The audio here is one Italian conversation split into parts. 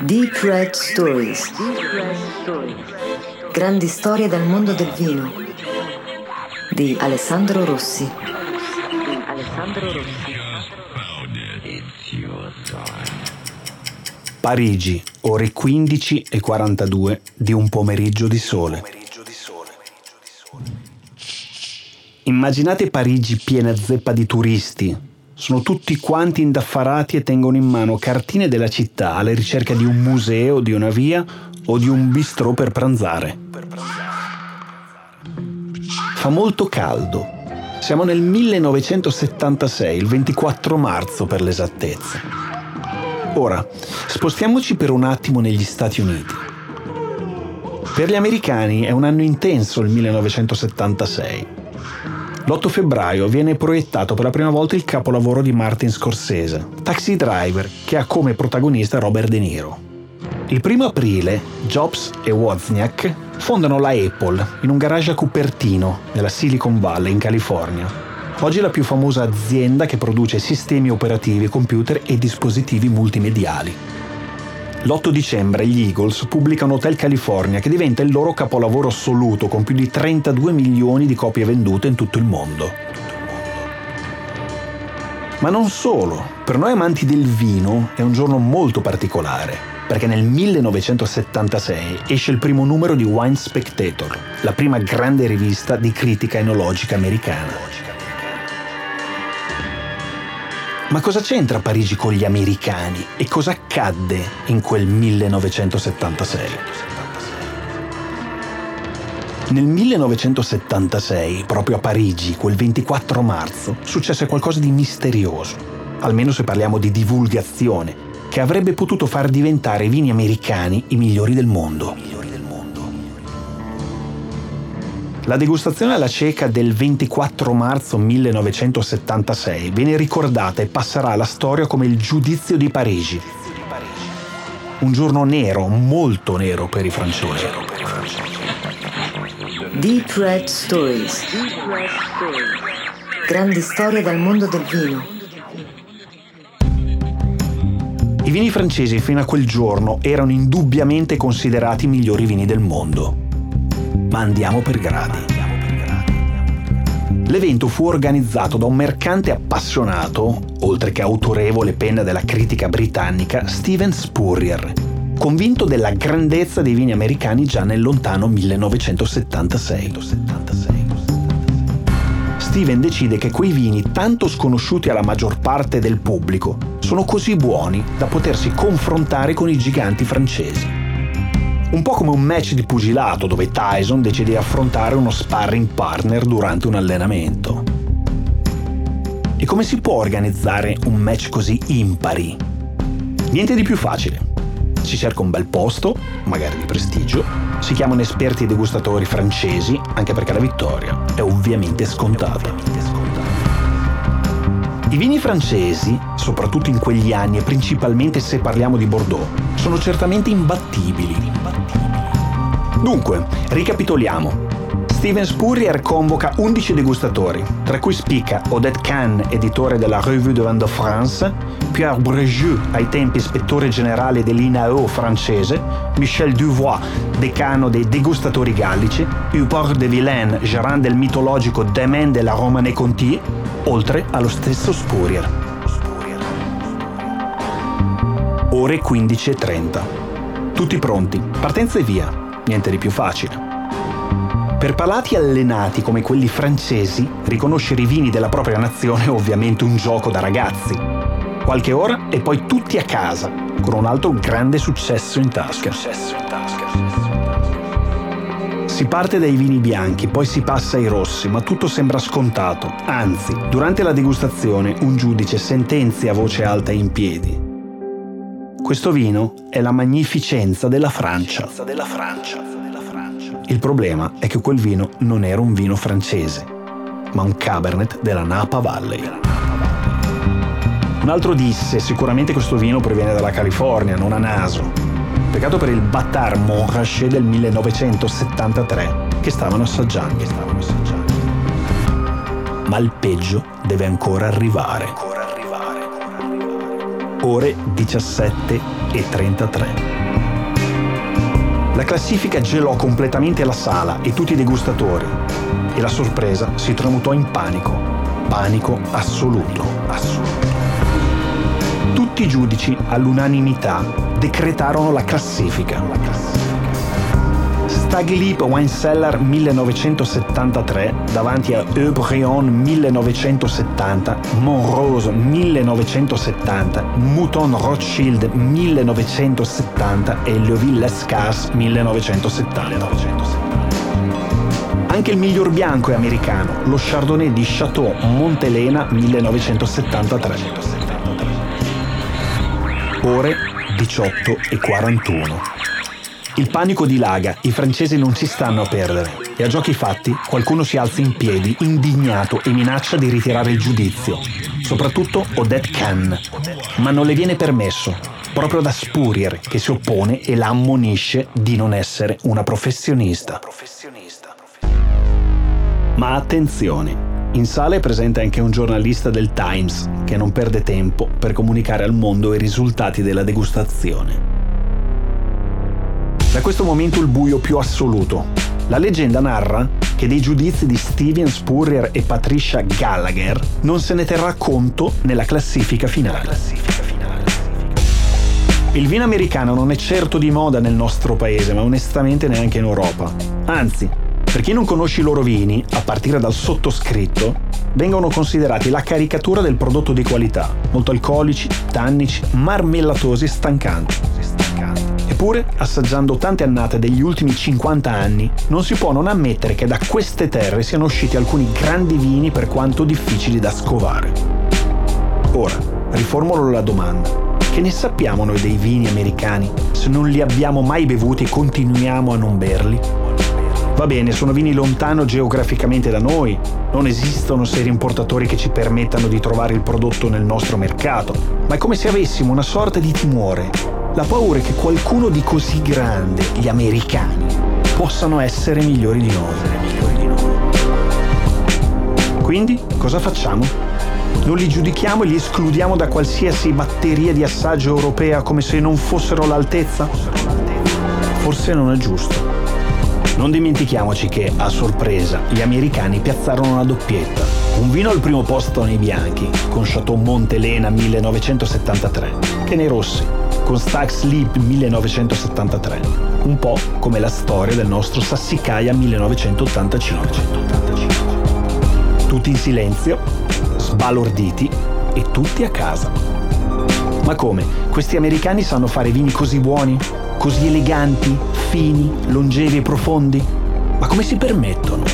Deep Red Stories. Grandi storie dal mondo del vino. Di Alessandro Rossi. Alessandro Rossi. Parigi, ore 15 e 42 di un pomeriggio di sole. Immaginate Parigi piena zeppa di turisti. Sono tutti quanti indaffarati e tengono in mano cartine della città alla ricerca di un museo, di una via o di un bistrò per pranzare. Fa molto caldo. Siamo nel 1976, il 24 marzo per l'esattezza. Ora, spostiamoci per un attimo negli Stati Uniti. Per gli americani è un anno intenso il 1976. L'8 febbraio viene proiettato per la prima volta il capolavoro di Martin Scorsese, Taxi Driver, che ha come protagonista Robert De Niro. Il primo aprile, Jobs e Wozniak fondano la Apple in un garage a Cupertino, nella Silicon Valley, in California, Oggi è la più famosa azienda che produce sistemi operativi, computer e dispositivi multimediali. L'8 dicembre gli Eagles pubblicano Hotel California che diventa il loro capolavoro assoluto con più di 32 milioni di copie vendute in tutto il mondo. Ma non solo, per noi amanti del vino è un giorno molto particolare, perché nel 1976 esce il primo numero di Wine Spectator, la prima grande rivista di critica enologica americana. Ma cosa c'entra Parigi con gli americani e cosa accadde in quel 1976? Nel 1976, proprio a Parigi, quel 24 marzo, successe qualcosa di misterioso, almeno se parliamo di divulgazione, che avrebbe potuto far diventare i vini americani i migliori del mondo. La degustazione alla cieca del 24 marzo 1976 viene ricordata e passerà alla storia come il giudizio di Parigi. Un giorno nero, molto nero per i francesi. Deep Red Stories. Grandi storie dal mondo del vino. I vini francesi fino a quel giorno erano indubbiamente considerati i migliori vini del mondo ma andiamo per gradi. L'evento fu organizzato da un mercante appassionato, oltre che autorevole penna della critica britannica, Steven Spurrier, convinto della grandezza dei vini americani già nel lontano 1976. Steven decide che quei vini, tanto sconosciuti alla maggior parte del pubblico, sono così buoni da potersi confrontare con i giganti francesi un po' come un match di pugilato dove Tyson decide di affrontare uno sparring partner durante un allenamento. E come si può organizzare un match così impari? Niente di più facile. Si cerca un bel posto, magari di prestigio, si chiamano esperti e degustatori francesi, anche perché la vittoria è ovviamente scontata. I vini francesi, soprattutto in quegli anni e principalmente se parliamo di Bordeaux, sono certamente imbattibili. Dunque, ricapitoliamo. Steven Spurrier convoca 11 degustatori, tra cui spicca Odette Kahn, editore della Revue de Vin de France, Pierre Bregieux, ai tempi ispettore generale dell'INAO francese, Michel Duvois, decano dei degustatori gallici, Hubert de Villaine, gerant del mitologico Demen della Romane Conti, oltre allo stesso Spurrier. Ore 15.30. Tutti pronti, partenza e via niente di più facile. Per palati allenati come quelli francesi, riconoscere i vini della propria nazione è ovviamente un gioco da ragazzi. Qualche ora e poi tutti a casa, con un altro grande successo in tasca. Si parte dai vini bianchi, poi si passa ai rossi, ma tutto sembra scontato. Anzi, durante la degustazione un giudice sentenzia a voce alta in piedi. Questo vino è la magnificenza della Francia. Il problema è che quel vino non era un vino francese, ma un Cabernet della Napa Valley. Un altro disse, sicuramente questo vino proviene dalla California, non a naso. Peccato per il Batar Montrachet del 1973 che stavano assaggiando. Stavano assaggiando. ma il peggio deve ancora arrivare. Ore 17 e 33. La classifica gelò completamente la sala e tutti i degustatori e la sorpresa si tramutò in panico. Panico assoluto, assoluto. Tutti i giudici all'unanimità decretarono la classifica. La classifica. Staglip Wine Cellar 1973 davanti a Eubreon 1970, Monrose 1970, Mouton Rothschild 1970 e Leuville Lescas 1970. Anche il miglior bianco è americano, lo Chardonnay di Chateau Montelena 1973. Ore 18 e 41. Il panico dilaga, i francesi non si stanno a perdere e a giochi fatti qualcuno si alza in piedi, indignato e minaccia di ritirare il giudizio. Soprattutto Odette Can. Ma non le viene permesso, proprio da Spurrier che si oppone e la ammonisce di non essere una professionista. Ma attenzione, in sala è presente anche un giornalista del Times che non perde tempo per comunicare al mondo i risultati della degustazione. Da questo momento il buio più assoluto. La leggenda narra che dei giudizi di Steven Spurrier e Patricia Gallagher non se ne terrà conto nella classifica finale. Il vino americano non è certo di moda nel nostro paese, ma onestamente neanche in Europa. Anzi, per chi non conosce i loro vini, a partire dal sottoscritto, vengono considerati la caricatura del prodotto di qualità, molto alcolici, tannici, marmellatosi e stancanti. Eppure, assaggiando tante annate degli ultimi 50 anni, non si può non ammettere che da queste terre siano usciti alcuni grandi vini per quanto difficili da scovare. Ora, riformulo la domanda. Che ne sappiamo noi dei vini americani se non li abbiamo mai bevuti e continuiamo a non berli? Va bene, sono vini lontano geograficamente da noi, non esistono seri importatori che ci permettano di trovare il prodotto nel nostro mercato, ma è come se avessimo una sorta di timore la paura è che qualcuno di così grande, gli americani, possano essere migliori di noi. Quindi cosa facciamo? Non li giudichiamo e li escludiamo da qualsiasi batteria di assaggio europea come se non fossero all'altezza? Forse non è giusto. Non dimentichiamoci che, a sorpresa, gli americani piazzarono una doppietta. Un vino al primo posto nei bianchi, con Chateau Montelena 1973, che nei rossi, con Stack Sleep 1973, un po' come la storia del nostro Sassicaia 1985. Tutti in silenzio, sbalorditi e tutti a casa. Ma come? Questi americani sanno fare vini così buoni? Così eleganti, fini, longevi e profondi? Ma come si permettono?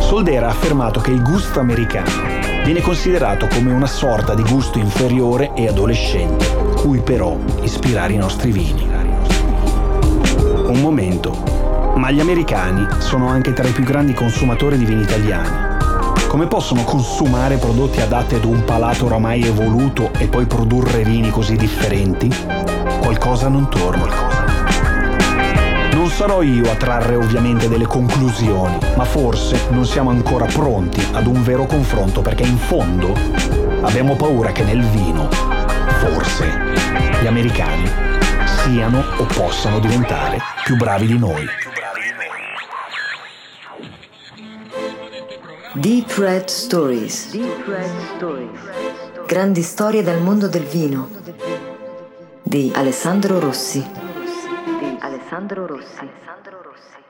Soldera ha affermato che il gusto americano viene considerato come una sorta di gusto inferiore e adolescente, cui però ispirare i nostri vini. Un momento, ma gli americani sono anche tra i più grandi consumatori di vini italiani. Come possono consumare prodotti adatti ad un palato oramai evoluto e poi produrre vini così differenti? Qualcosa non torna. Non sarò io a trarre ovviamente delle conclusioni, ma forse non siamo ancora pronti ad un vero confronto perché in fondo abbiamo paura che nel vino, forse, gli americani siano o possano diventare più bravi di noi. Deep Red Stories. Grandi storie dal mondo del vino di Alessandro Rossi. Alessandro Rossi. Alessandro Rossi.